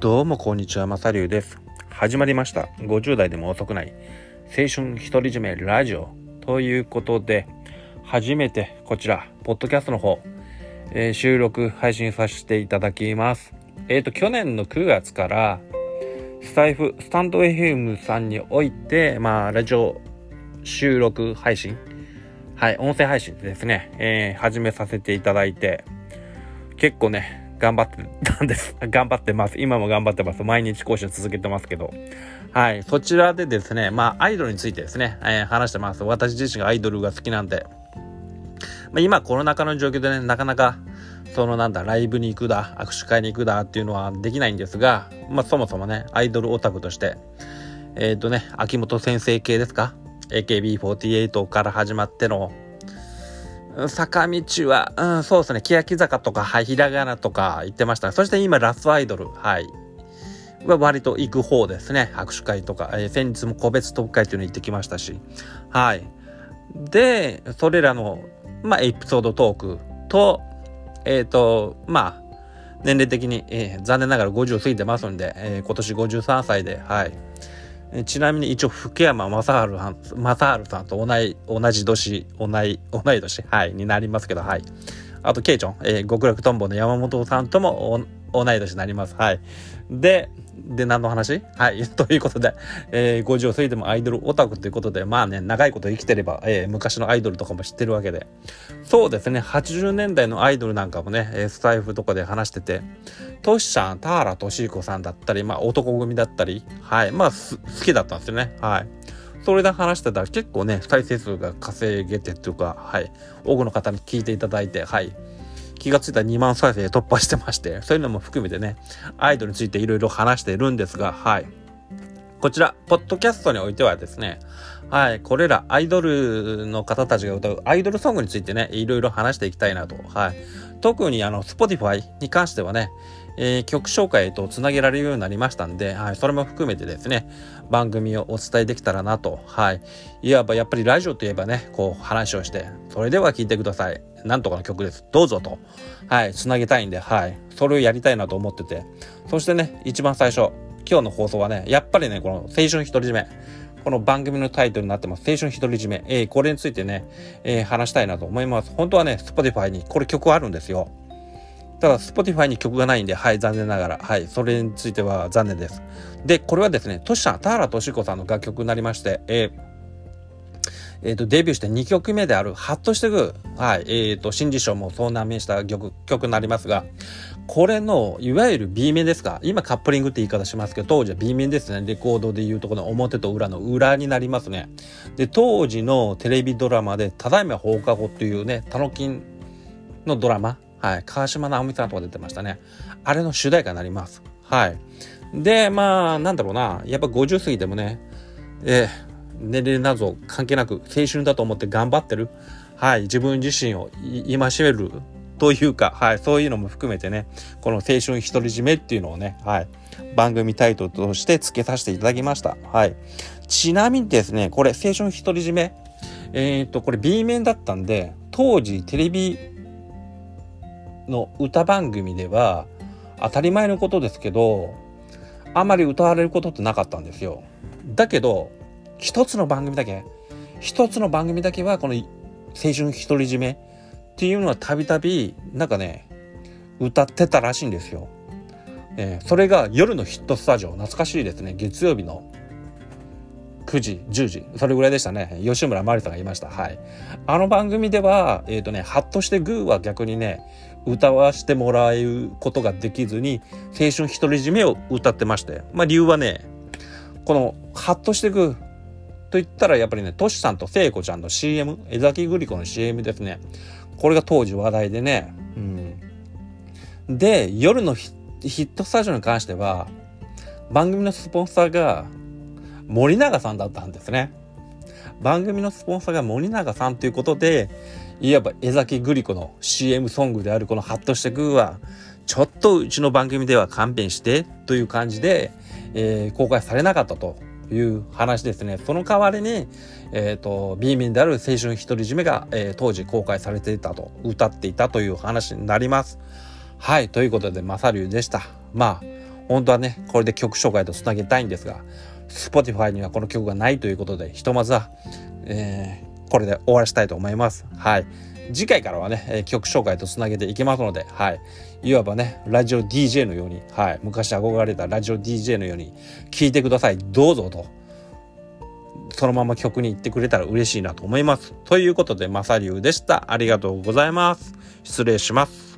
どうもこんにちは、まさりゅうです。始まりました。50代でも遅くない青春独り占めラジオということで、初めてこちら、ポッドキャストの方、えー収録配信させていただきます。えっ、と、去年の9月から、スタイフ、スタンド FM さんにおいて、まあ、ラジオ収録配信、はい、音声配信ですね、えー始めさせていただいて、結構ね、頑張ってたんです。頑張ってます。今も頑張ってます。毎日講習続けてますけど。はい。そちらでですね、まあ、アイドルについてですね、えー話してます。私自身がアイドルが好きなんで。まあ、今コロナ禍の状況でね、なかなか、そのなんだ、ライブに行くだ、握手会に行くだっていうのはできないんですが、まあ、そもそもね、アイドルオタクとして、えっ、とね、秋元先生系ですか ?AKB48 から始まっての、坂道は、うん、そうですね、欅坂とか、はい、ひらがなとか言ってました。そして今、ラスアイドル、はい。は割と行く方ですね。握手会とか、えー先日も個別特会っていうのに行ってきましたし。はい。で、それらの、まあ、エピソードトークと、えっ、と、まあ、年齢的に、えー残念ながら50過ぎてますんで、えー今年53歳で、はい。ちなみに一応福山雅治さん雅治さんと同い同じ年同い同い年はいになりますけどはい。あとケイチョン、えー極楽とんぼの山本さんとも同い年になります。はい。でで何の話？はい。ということで、えー、50を過ぎてもアイドルオタクということでまあね長いこと生きてれば、えー昔のアイドルとかも知ってるわけで。そうですね。80年代のアイドルなんかもねえースタイフとかで話しててトシちゃん田原俊彦さんだったりまあ男組だったりはい。まあす好きだったんですよね。はい。それで話してたら結構ね再生数が稼げてっていうかはい。多くの方に聞いていただいてはい気がついた2万再生突破してましてそういうのも含めてねアイドルについていろいろ話しているんですがはい。こちらポッドキャストにおいてはですねはいこれらアイドルの方たちが歌うアイドルソングについてねいろいろ話していきたいなとはい。特にあの Spotify に関してはねえー曲紹介とつなげられるようになりましたんで、はい、それも含めてですね番組をお伝えできたらなとはい。いわばやっぱりラジオといえばねこう話をしてそれでは聴いてください。なんとかの曲ですどうぞとはいつなげたいんではいそれをやりたいなと思っててそしてね一番最初今日の放送はねやっぱりねこの青春独り占めこの番組のタイトルになってます。青春独り占め。えーこれについてね、えー話したいなと思います。本当はね、Spotify にこれ曲あるんですよ。ただ Spotify に曲がないんで、はい、残念ながら、はい、それについては残念です。で、これはですね、トシさん、田原俊子さんの楽曲になりまして、えーえーとデビューして2曲目である「ハッとしてく」はいえー、と新人賞も遭難名した曲曲になりますがこれのいわゆる B 面ですか今カップリングって言い方しますけど当時は B 面ですね。レコードでいうとこの表と裏の裏になりますね。で当時のテレビドラマで「ただいま放課後」っていうねタノキンのドラマはい川島直美さんとか出てましたね。あれの主題歌になります。はい。でまあなんだろうなやっぱ50過ぎてもねえー年齢など関係なく青春だと思って頑張ってるはい自分自身を戒めるというか、はい、そういうのも含めてねこの青春独り占めっていうのをね、はい、番組タイトルとして付けさせていただきました。はい、ちなみにですねこれ青春独り占めえっ、とこれ B 面だったんで当時テレビの歌番組では当たり前のことですけどあまり歌われることってなかったんですよ。だけど一つの番組だけ一つの番組だけはこの青春独り占めっていうのはたびたびなんかね歌ってたらしいんですよ。えーそれが夜のヒットスタジオ懐かしいですね。月曜日の9時10時それぐらいでしたね。吉村麻里さんがいました。はい。あの番組ではえっ、とねハッとしてグーは逆にね歌わしてもらうことができずに青春独り占めを歌ってまして。まあ理由はねこのハッとしてグーと言ったらやっぱりねトシさんと聖子ちゃんの CM 江崎グリコの CM ですね。これが当時話題でね、うん、で夜のヒットスタジオに関しては番組のスポンサーが森永さんだったんですね。番組のスポンサーが森永さんということでいわば江崎グリコの CM ソングであるこの「ハッとしてグー」はちょっとうちの番組では勘弁してという感じで、えー公開されなかったと。いう話ですね。その代わりに、えっ、と、B 面である青春独り占めが、えー当時公開されていたと、歌っていたという話になります。はい、ということで、マサリュウでした。まあ、本当はねこれで曲紹介とつなげたいんですが Spotify にはこの曲がないということでひとまずは、えー、これで終わらしたいと思いますはい次回からはね曲紹介とつなげていきますのではいいわばねラジオ DJ のようにはい昔憧れたラジオ DJ のように聴いてくださいどうぞとそのまま曲に行ってくれたら嬉しいなと思います。ということで、まさりゅうでした。ありがとうございます。失礼します。